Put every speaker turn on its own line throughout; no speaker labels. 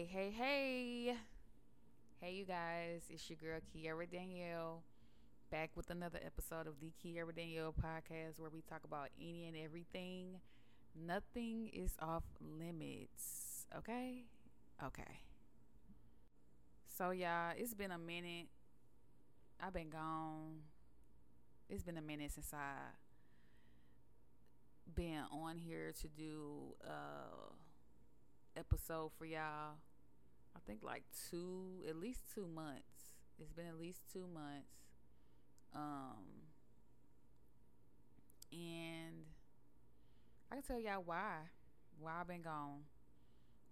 Hey, hey, hey. Hey, you guys. It's your girl, Kiara Danielle, back with another episode of the Kiara Danielle podcast where we talk about any and everything. Nothing is off limits. Okay? Okay. So, y'all, it's been a minute. I've been gone. It's been a minute since I been on here to do uh episode for y'all. I think like two, at least two months. It's been at least two months. Um, and I can tell y'all why. Why I've been gone.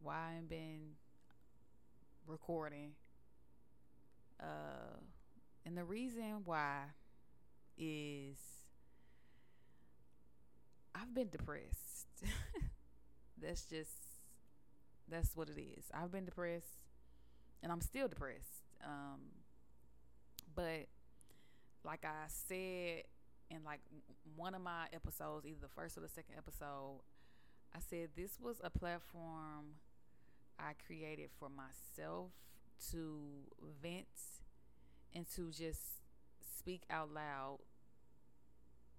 Why I have been recording. Uh, and the reason why is I've been depressed. That's just that's what it is. I've been depressed and I'm still depressed. Um, but like I said in like one of my episodes, either the first or the second episode, I said this was a platform I created for myself to vent and to just speak out loud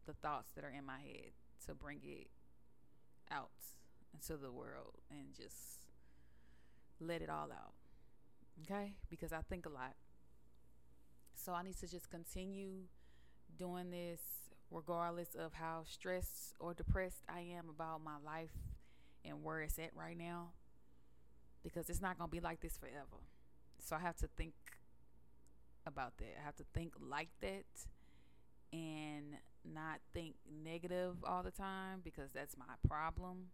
the thoughts that are in my head to bring it out into the world and just let it all out. Okay? Because I think a lot. So I need to just continue doing this regardless of how stressed or depressed I am about my life and where it's at right now. Because it's not going to be like this forever. So I have to think about that. I have to think like that and not think negative all the time because that's my problem.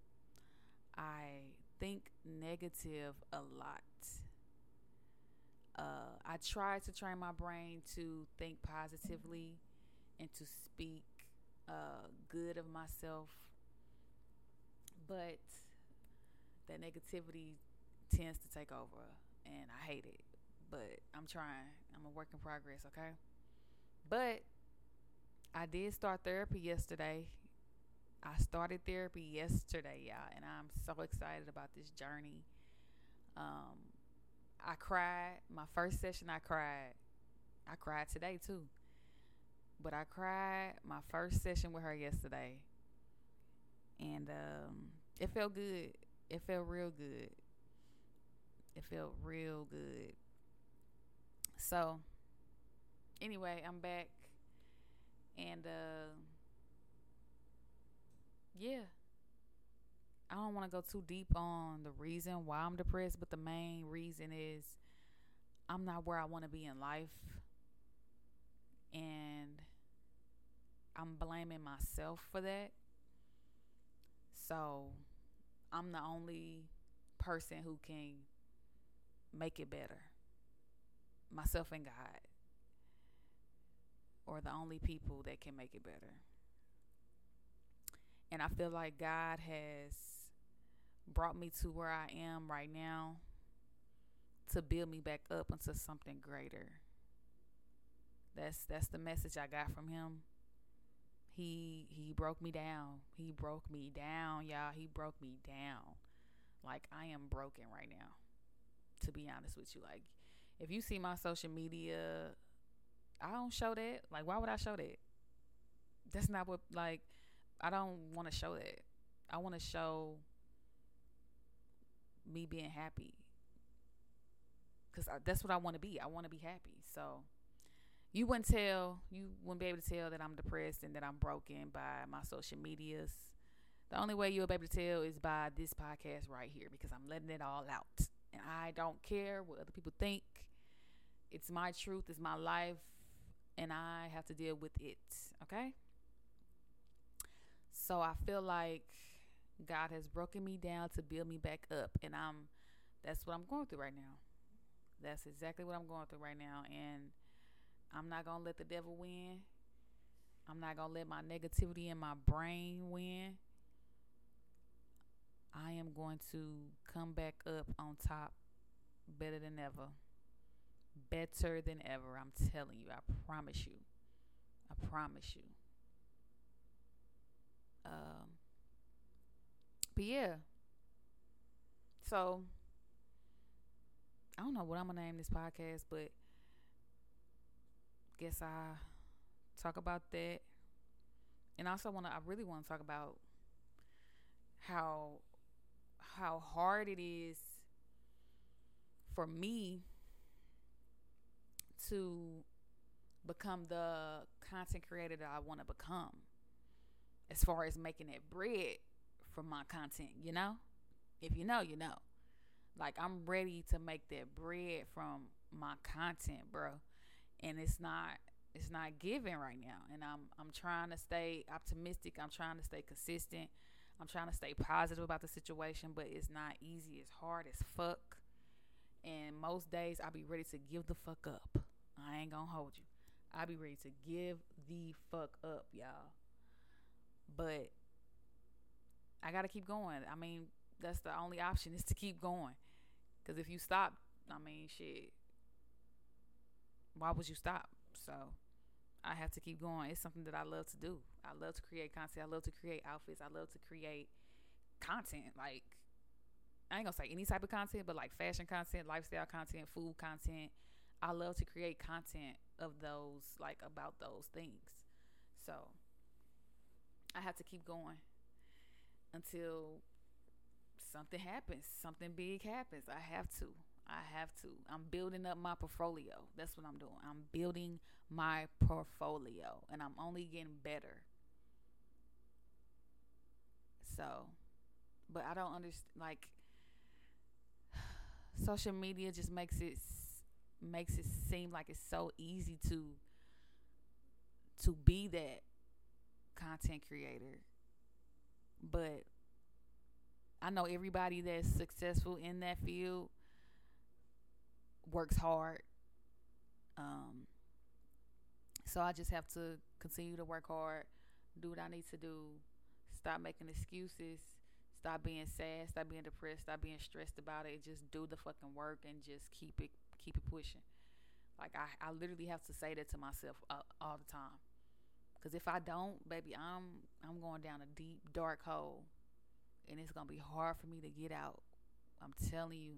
I think negative a lot. Uh, I try to train my brain to think positively and to speak uh, good of myself, but that negativity tends to take over, and I hate it. But I'm trying. I'm a work in progress, okay? But I did start therapy yesterday I started therapy yesterday, y'all, and I'm so excited about this journey. Um, I cried. My first session, I cried. I cried today too. But I cried my first session with her yesterday. And um, it felt good. It felt real good. It felt real good. So, anyway, I'm back. And uh, yeah. I don't want to go too deep on the reason why I'm depressed, but the main reason is I'm not where I want to be in life. And I'm blaming myself for that. So I'm the only person who can make it better. Myself and God. Or the only people that can make it better. And I feel like God has brought me to where I am right now to build me back up into something greater. That's that's the message I got from him. He he broke me down. He broke me down, y'all. He broke me down. Like I am broken right now. To be honest with you, like if you see my social media, I don't show that. Like why would I show that? That's not what like I don't want to show that. I want to show me being happy because that's what I want to be. I want to be happy. So you wouldn't tell, you wouldn't be able to tell that I'm depressed and that I'm broken by my social medias. The only way you'll be able to tell is by this podcast right here because I'm letting it all out. And I don't care what other people think. It's my truth, it's my life, and I have to deal with it. Okay? So I feel like God has broken me down to build me back up. And I'm that's what I'm going through right now. That's exactly what I'm going through right now. And I'm not gonna let the devil win. I'm not gonna let my negativity in my brain win. I am going to come back up on top better than ever. Better than ever. I'm telling you. I promise you. I promise you. Um, but yeah. So I don't know what I'm gonna name this podcast, but guess I talk about that. And also want to I really want to talk about how how hard it is for me to become the content creator that I want to become as far as making that bread from my content, you know? If you know, you know. Like I'm ready to make that bread from my content, bro. And it's not it's not giving right now. And I'm I'm trying to stay optimistic. I'm trying to stay consistent. I'm trying to stay positive about the situation, but it's not easy. It's hard as fuck. And most days I'll be ready to give the fuck up. I ain't gonna hold you. I'll be ready to give the fuck up, y'all. But I gotta keep going. I mean, that's the only option is to keep going. Cause if you stop, I mean, shit. Why would you stop? So I have to keep going. It's something that I love to do. I love to create content. I love to create outfits. I love to create content. Like I ain't gonna say any type of content, but like fashion content, lifestyle content, food content. I love to create content of those, like about those things. So I have to keep going until something happens, something big happens. I have to. I have to. I'm building up my portfolio. That's what I'm doing. I'm building my portfolio and I'm only getting better. So, but I don't understand like social media just makes it makes it seem like it's so easy to to be that content creator. But I know everybody that's successful in that field works hard. Um, so I just have to continue to work hard, do what I need to do, stop making excuses, stop being sad, stop being depressed, stop being stressed about it, just do the fucking work and just keep it keep it pushing. Like I, I literally have to say that to myself uh, all the time. Cause if I don't, baby, I'm I'm going down a deep dark hole, and it's gonna be hard for me to get out. I'm telling you,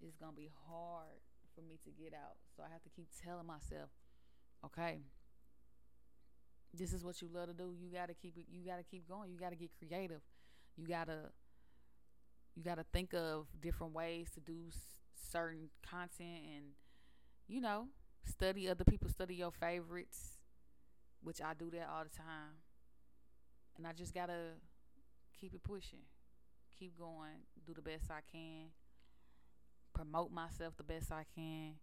it's gonna be hard for me to get out. So I have to keep telling myself, okay, this is what you love to do. You gotta keep it. You gotta keep going. You gotta get creative. You gotta you gotta think of different ways to do s- certain content and you know study other people. Study your favorites, which I do that all the time. And I just gotta keep it pushing, keep going, do the best I can promote myself the best I can.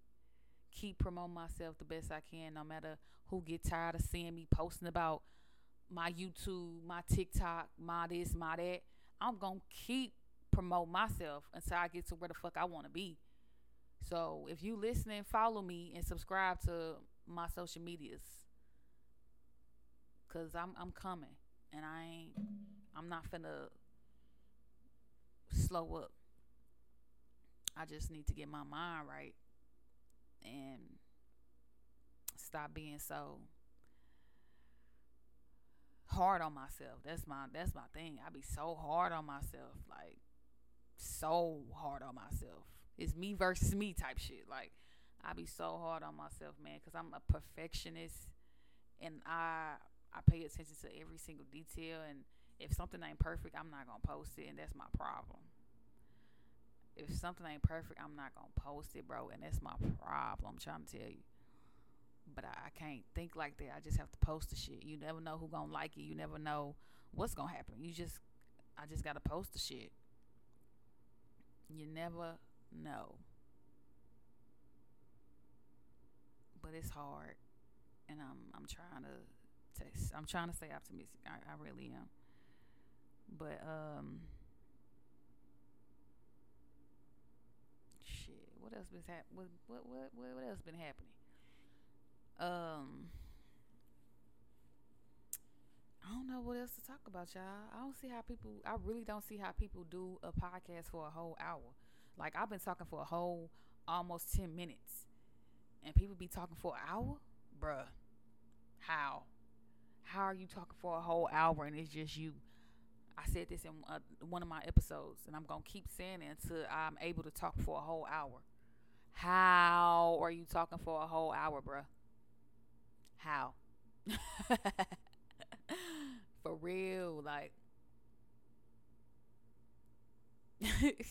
Keep promoting myself the best I can, no matter who get tired of seeing me posting about my YouTube, my TikTok, my this, my that. I'm gonna keep promote myself until I get to where the fuck I want to be. So if you listening, follow me and subscribe to my social medias. Cause I'm I'm coming and I ain't I'm not finna slow up. I just need to get my mind right and stop being so hard on myself. That's my that's my thing. I be so hard on myself, like so hard on myself. It's me versus me type shit. Like I be so hard on myself, man, cuz I'm a perfectionist and I I pay attention to every single detail and if something ain't perfect, I'm not to post it and that's my problem if something ain't perfect, I'm not gonna post it, bro, and that's my problem. I'm trying to tell you. But I, I can't think like that. I just have to post the shit. You never know who gonna like it. You never know what's gonna happen. You just, I just gotta post the shit. You never know. But it's hard, and I'm I'm trying to I'm trying to stay optimistic. I, I really am. But um. Shit. What else been what, what what what else been happening? Um, I don't know what else to talk about, y'all. I don't see how people. I really don't see how people do a podcast for a whole hour. Like I've been talking for a whole almost ten minutes, and people be talking for an hour, bruh. How? How are you talking for a whole hour and it's just you? I said this in uh, one of my episodes, and I'm gonna keep saying it until I'm able to talk for a whole hour. How are you talking for a whole hour, bruh? How? for real, like.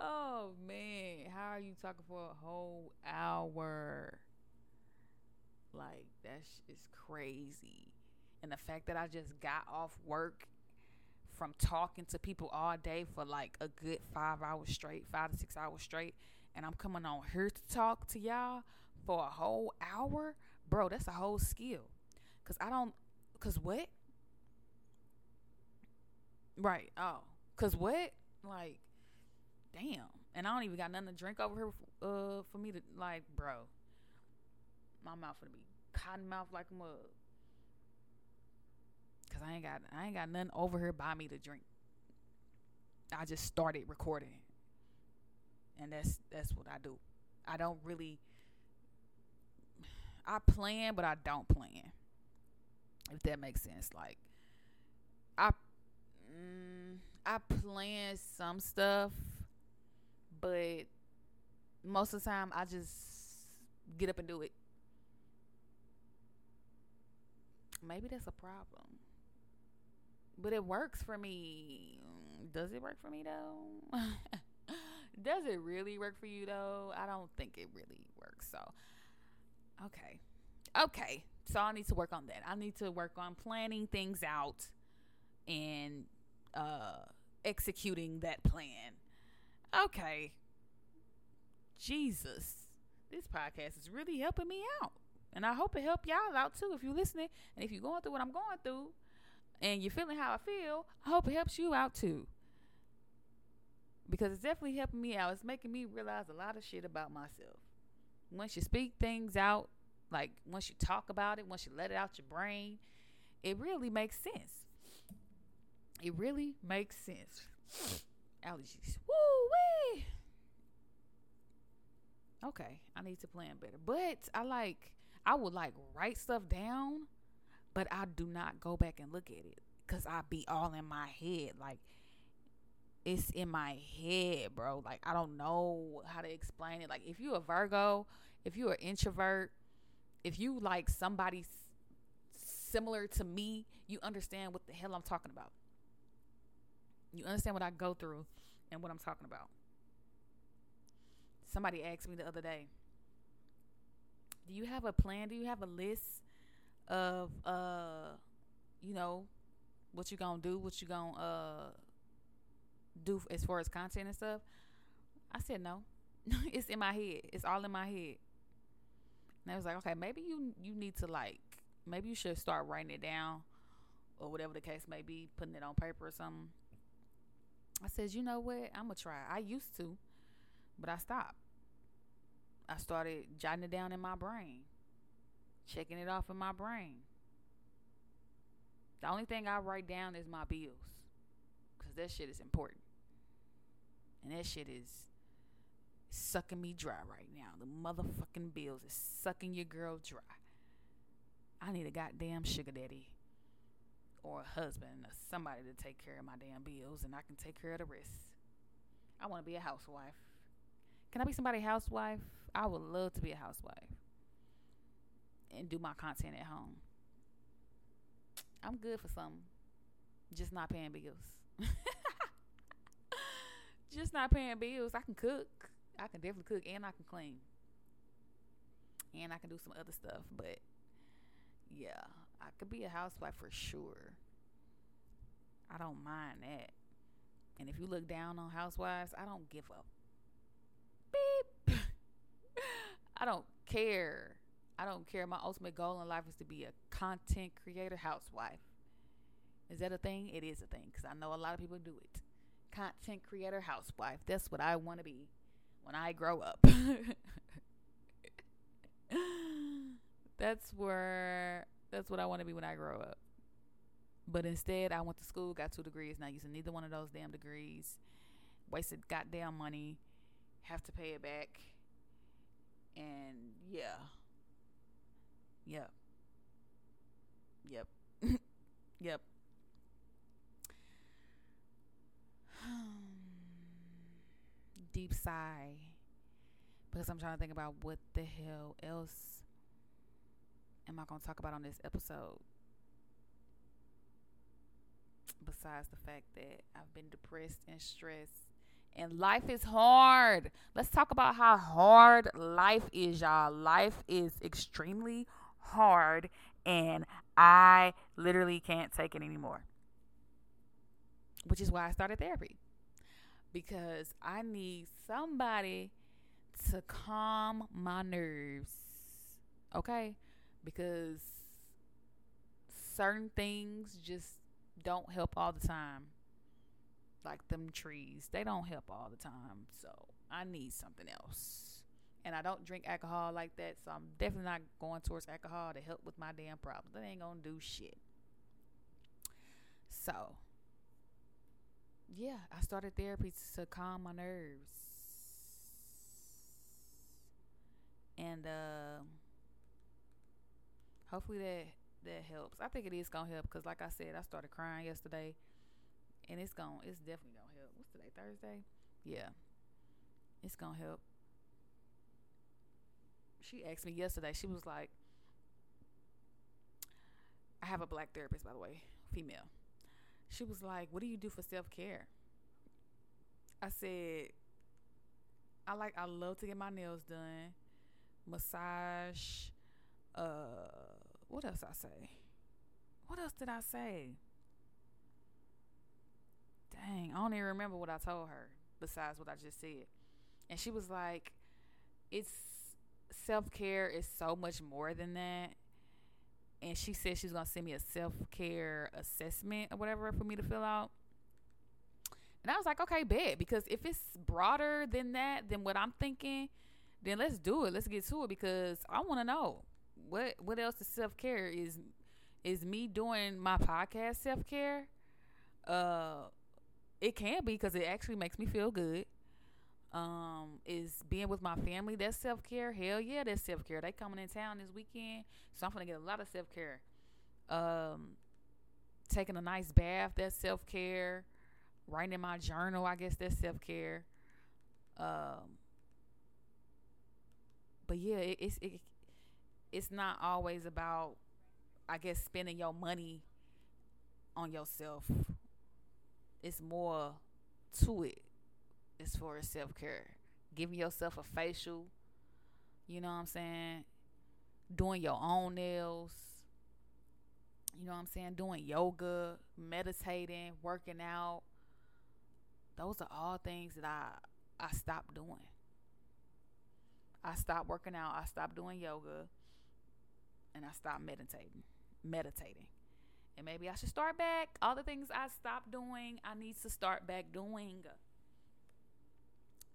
oh man, how are you talking for a whole hour? Like that is crazy. And the fact that I just got off work from talking to people all day for like a good five hours straight, five to six hours straight, and I'm coming on here to talk to y'all for a whole hour, bro, that's a whole skill. Cause I don't, cause what? Right. Oh, cause what? Like, damn. And I don't even got nothing to drink over here. Uh, for me to like, bro, my mouth gonna be cotton mouth like a mug. Cause I ain't got I ain't got nothing over here by me to drink. I just started recording. And that's that's what I do. I don't really I plan but I don't plan. If that makes sense. Like I mm, I plan some stuff but most of the time I just get up and do it. Maybe that's a problem. But it works for me. Does it work for me though? Does it really work for you though? I don't think it really works. So, okay. Okay. So I need to work on that. I need to work on planning things out and uh executing that plan. Okay. Jesus. This podcast is really helping me out. And I hope it help y'all out too if you're listening. And if you're going through what I'm going through, and you're feeling how I feel, I hope it helps you out too. Because it's definitely helping me out. It's making me realize a lot of shit about myself. Once you speak things out, like once you talk about it, once you let it out your brain, it really makes sense. It really makes sense. Allergies. Woo wee. Okay, I need to plan better. But I like I would like write stuff down but I do not go back and look at it because I be all in my head. Like, it's in my head, bro. Like, I don't know how to explain it. Like, if you're a Virgo, if you're introvert, if you like somebody similar to me, you understand what the hell I'm talking about. You understand what I go through and what I'm talking about. Somebody asked me the other day, Do you have a plan? Do you have a list of uh you know what you gonna do what you gonna uh do as far as content and stuff? I said no. It's in my head. It's all in my head. And i was like okay maybe you you need to like maybe you should start writing it down or whatever the case may be putting it on paper or something. I said you know what? I'm gonna try. I used to but i stopped i started jotting it down in my brain checking it off in my brain. The only thing I write down is my bills. Because that shit is important. And that shit is sucking me dry right now. The motherfucking bills is sucking your girl dry. I need a goddamn sugar daddy or a husband or somebody to take care of my damn bills and I can take care of the rest. I want to be a housewife. Can I be somebody's housewife? I would love to be a housewife and do my content at home. I'm good for something. Just not paying bills. Just not paying bills. I can cook. I can definitely cook and I can clean. And I can do some other stuff, but yeah, I could be a housewife for sure. I don't mind that. And if you look down on housewives, I don't give up. I don't care I don't care. My ultimate goal in life is to be a content creator housewife. Is that a thing? It is a thing because I know a lot of people do it. Content creator housewife. That's what I want to be when I grow up. that's where that's what I want to be when I grow up. But instead, I went to school, got two degrees, not using neither one of those damn degrees. Wasted goddamn money, have to pay it back, and yeah. Yep. Yep. yep. deep sigh because I'm trying to think about what the hell else am I going to talk about on this episode besides the fact that I've been depressed and stressed and life is hard. Let's talk about how hard life is, y'all. Life is extremely hard and I literally can't take it anymore. Which is why I started therapy. Because I need somebody to calm my nerves. Okay? Because certain things just don't help all the time. Like them trees, they don't help all the time. So I need something else. And I don't drink alcohol like that, so I'm definitely not going towards alcohol to help with my damn problems. That ain't gonna do shit. So, yeah, I started therapy to calm my nerves. And uh, hopefully that that helps. I think it is gonna help because, like I said, I started crying yesterday, and it's gonna it's definitely gonna help. What's today? Thursday? Yeah, it's gonna help. She asked me yesterday. She was like, "I have a black therapist, by the way, female." She was like, "What do you do for self care?" I said, "I like I love to get my nails done, massage, uh." what else I say? What else did I say? Dang, I don't even remember what I told her besides what I just said. And she was like, it's self care is so much more than that. And she said she's gonna send me a self care assessment or whatever for me to fill out. And I was like, okay, bet. Because if it's broader than that, than what I'm thinking, then let's do it. Let's get to it because I want to know what what else is self care is is me doing my podcast self care. Uh, it can be because it actually makes me feel good. Um, is being with my family that's self care. Hell yeah, that's self care. They coming in town this weekend, so I'm gonna get a lot of self care. Um, taking a nice bath that's self care. Writing in my journal, I guess that's self care. Um, but yeah, it, it's it, it's not always about I guess spending your money on yourself. It's more to it. It's for self care. Giving yourself a facial. You know what I'm saying? Doing your own nails. You know what I'm saying? Doing yoga, meditating, working out. Those are all things that I I stopped doing. I stopped working out. I stopped doing yoga and I stopped meditating. Meditating. And maybe I should start back. All the things I stopped doing, I need to start back doing.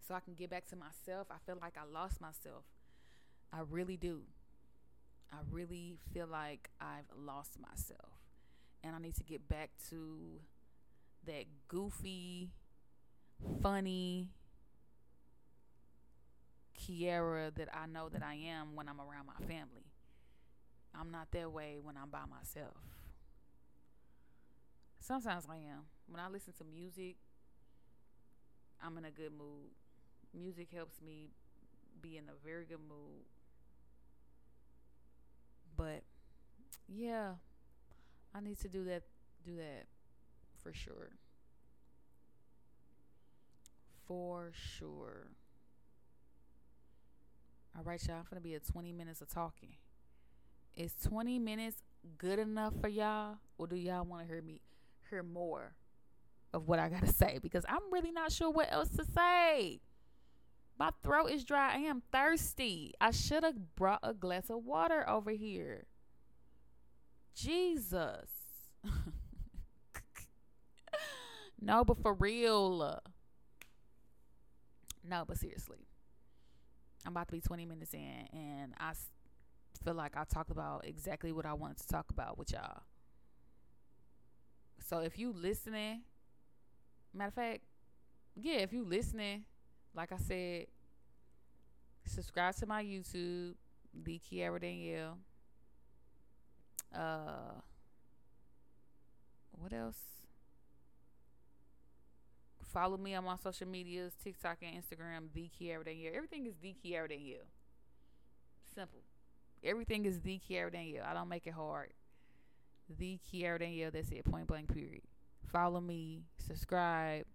So I can get back to myself. I feel like I lost myself. I really do. I really feel like I've lost myself. And I need to get back to that goofy, funny Kiara that I know that I am when I'm around my family. I'm not that way when I'm by myself. Sometimes I am. When I listen to music, I'm in a good mood. Music helps me be in a very good mood. But yeah, I need to do that do that for sure. For sure. All right, y'all. I'm gonna be at 20 minutes of talking. Is 20 minutes good enough for y'all? Or do y'all want to hear me hear more of what I got to say? Because I'm really not sure what else to say. My throat is dry. I am thirsty. I should have brought a glass of water over here. Jesus. no, but for real. No, but seriously. I'm about to be 20 minutes in and I feel like I talked about exactly what I wanted to talk about with y'all. So if you listening, matter of fact, yeah, if you listening, like I said, subscribe to my YouTube, the Kiara Danielle. Uh, what else? Follow me on my social medias, TikTok and Instagram, the Kiara Danielle. Everything is the Kiara Danielle. Simple. Everything is the Kiara Danielle. I don't make it hard. The Kiara Danielle. That's it. Point blank. Period. Follow me. Subscribe.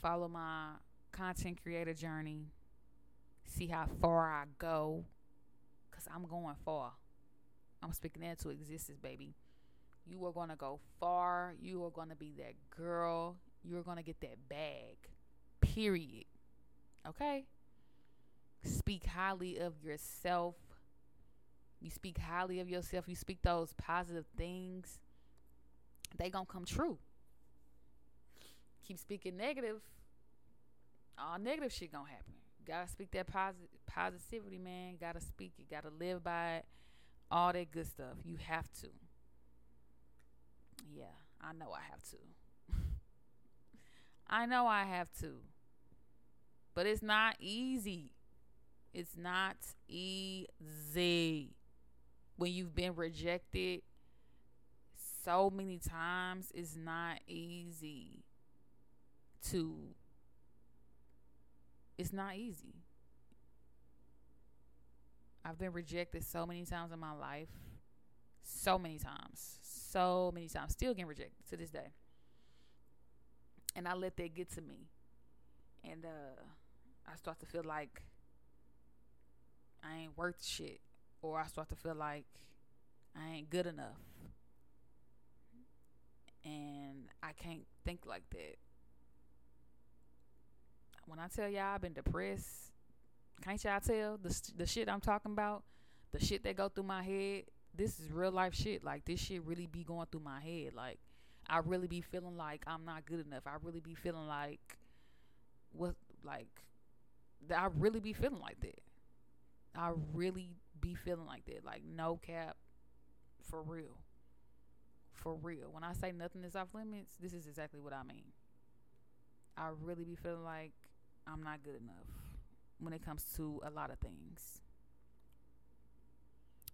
Follow my content creator journey. See how far I go. Cause I'm going far. I'm speaking that to existence, baby. You are gonna go far. You are gonna be that girl. You're gonna get that bag. Period. Okay? Speak highly of yourself. You speak highly of yourself. You speak those positive things. They gonna come true. Keep speaking negative. All negative shit gonna happen. Gotta speak that positive positivity, man. Gotta speak it. Gotta live by it. All that good stuff. You have to. Yeah, I know I have to. I know I have to. But it's not easy. It's not easy. When you've been rejected so many times, it's not easy to. It's not easy. I've been rejected so many times in my life. So many times. So many times. Still getting rejected to this day and I let that get to me, and uh, I start to feel like I ain't worth shit, or I start to feel like I ain't good enough, and I can't think like that. When I tell y'all I've been depressed, can't y'all tell the the shit I'm talking about, the shit that go through my head. This is real life shit. Like this shit really be going through my head. Like I really be feeling like I'm not good enough. I really be feeling like what like that I really be feeling like that. I really be feeling like that. Like no cap for real. For real. When I say nothing is off limits, this is exactly what I mean. I really be feeling like I'm not good enough when it comes to a lot of things.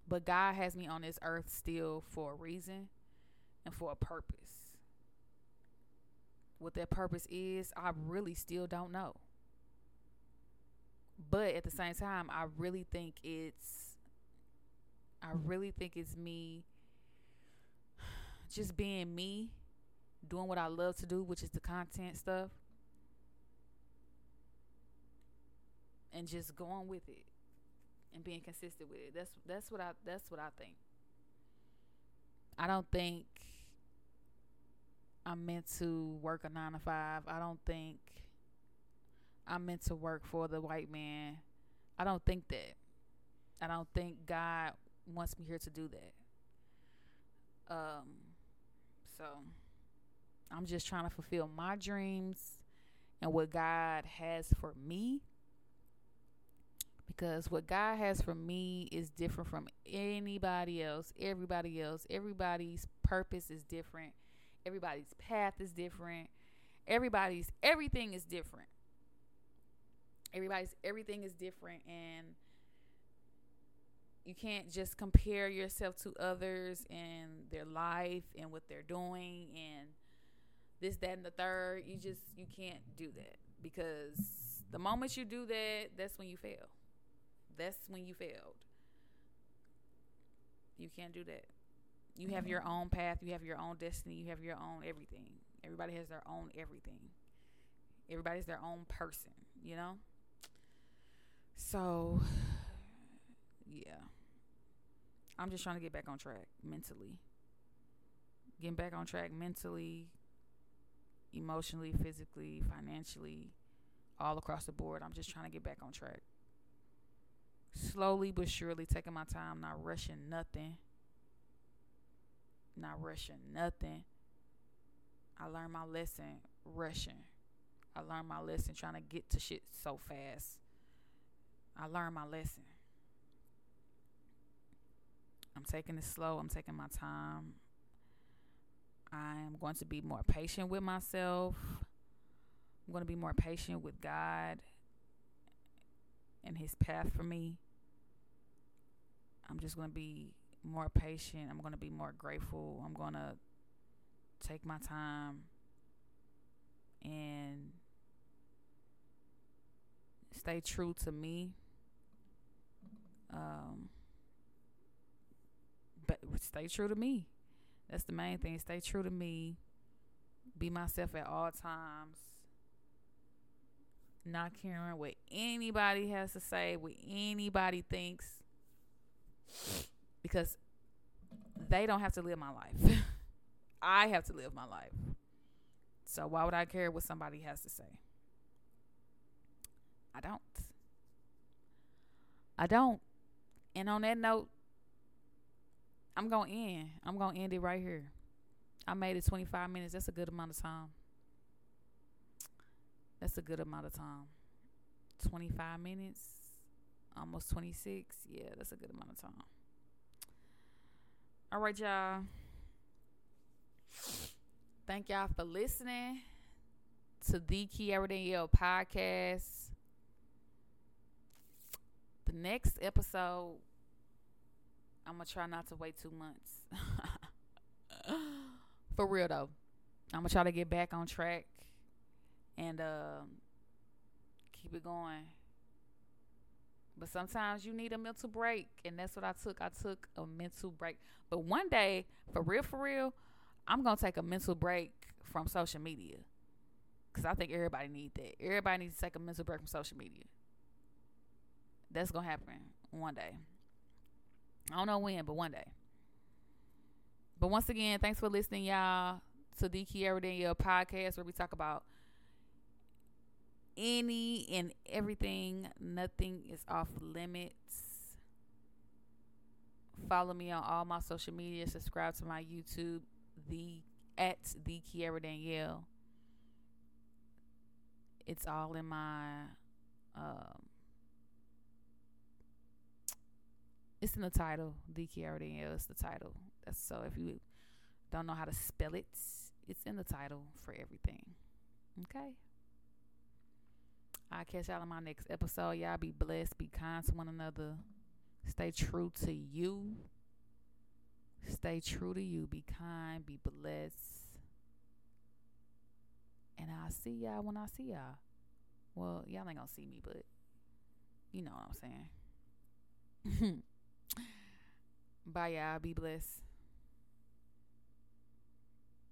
But God has me on this earth still for a reason and for a purpose what that purpose is, I really still don't know. But at the same time, I really think it's I really think it's me just being me, doing what I love to do, which is the content stuff. And just going with it and being consistent with it. That's that's what I that's what I think. I don't think I'm meant to work a nine to five. I don't think I'm meant to work for the white man. I don't think that. I don't think God wants me here to do that. Um, so I'm just trying to fulfill my dreams and what God has for me. Because what God has for me is different from anybody else, everybody else. Everybody's purpose is different Everybody's path is different. Everybody's everything is different. Everybody's everything is different and you can't just compare yourself to others and their life and what they're doing and this that and the third. You just you can't do that because the moment you do that that's when you fail. That's when you failed. You can't do that. You have mm-hmm. your own path, you have your own destiny, you have your own everything. Everybody has their own everything. Everybody's their own person, you know? So, yeah. I'm just trying to get back on track mentally. Getting back on track mentally, emotionally, physically, financially, all across the board. I'm just trying to get back on track. Slowly but surely, taking my time, not rushing nothing not rushing nothing. I learned my lesson rushing. I learned my lesson trying to get to shit so fast. I learned my lesson. I'm taking it slow. I'm taking my time. I am going to be more patient with myself. I'm going to be more patient with God and His path for me. I'm just going to be more patient. I'm going to be more grateful. I'm going to take my time and stay true to me. Um, stay true to me. That's the main thing. Stay true to me. Be myself at all times. Not caring what anybody has to say, what anybody thinks. Because they don't have to live my life. I have to live my life. So why would I care what somebody has to say? I don't. I don't. And on that note, I'm to end. I'm to end it right here. I made it 25 minutes. That's a good amount of time. That's a good amount of time. 25 minutes, almost 26. Yeah, that's a good amount of time. All right, y'all. Thank y'all for listening to the Kiara Danielle podcast. The next episode, I'm gonna try not to wait two months. For real though, I'm gonna try to get back on track and uh, keep it going. But sometimes you need a mental break, and that's what I took. I took a mental break. But one day, for real, for real, I'm gonna take a mental break from social media because I think everybody needs that. Everybody needs to take a mental break from social media. That's gonna happen one day. I don't know when, but one day. But once again, thanks for listening, y'all, to the Kiara Danielle podcast where we talk about any and everything. Nothing is off limits. Follow me on all my social media. Subscribe to my YouTube, the at the Kiara Danielle. It's all in my um, it's in the title. Danielle is the title. That's so if you don't know how to spell it, it's in the title for everything. Okay. I'll catch y'all in my next episode. Y'all be blessed. Be kind to one another. Stay true to you. Stay true to you. Be kind. Be blessed. And I'll see y'all when I see y'all. Well, y'all ain't gonna see me, but you know what I'm saying. Bye, y'all. Be blessed.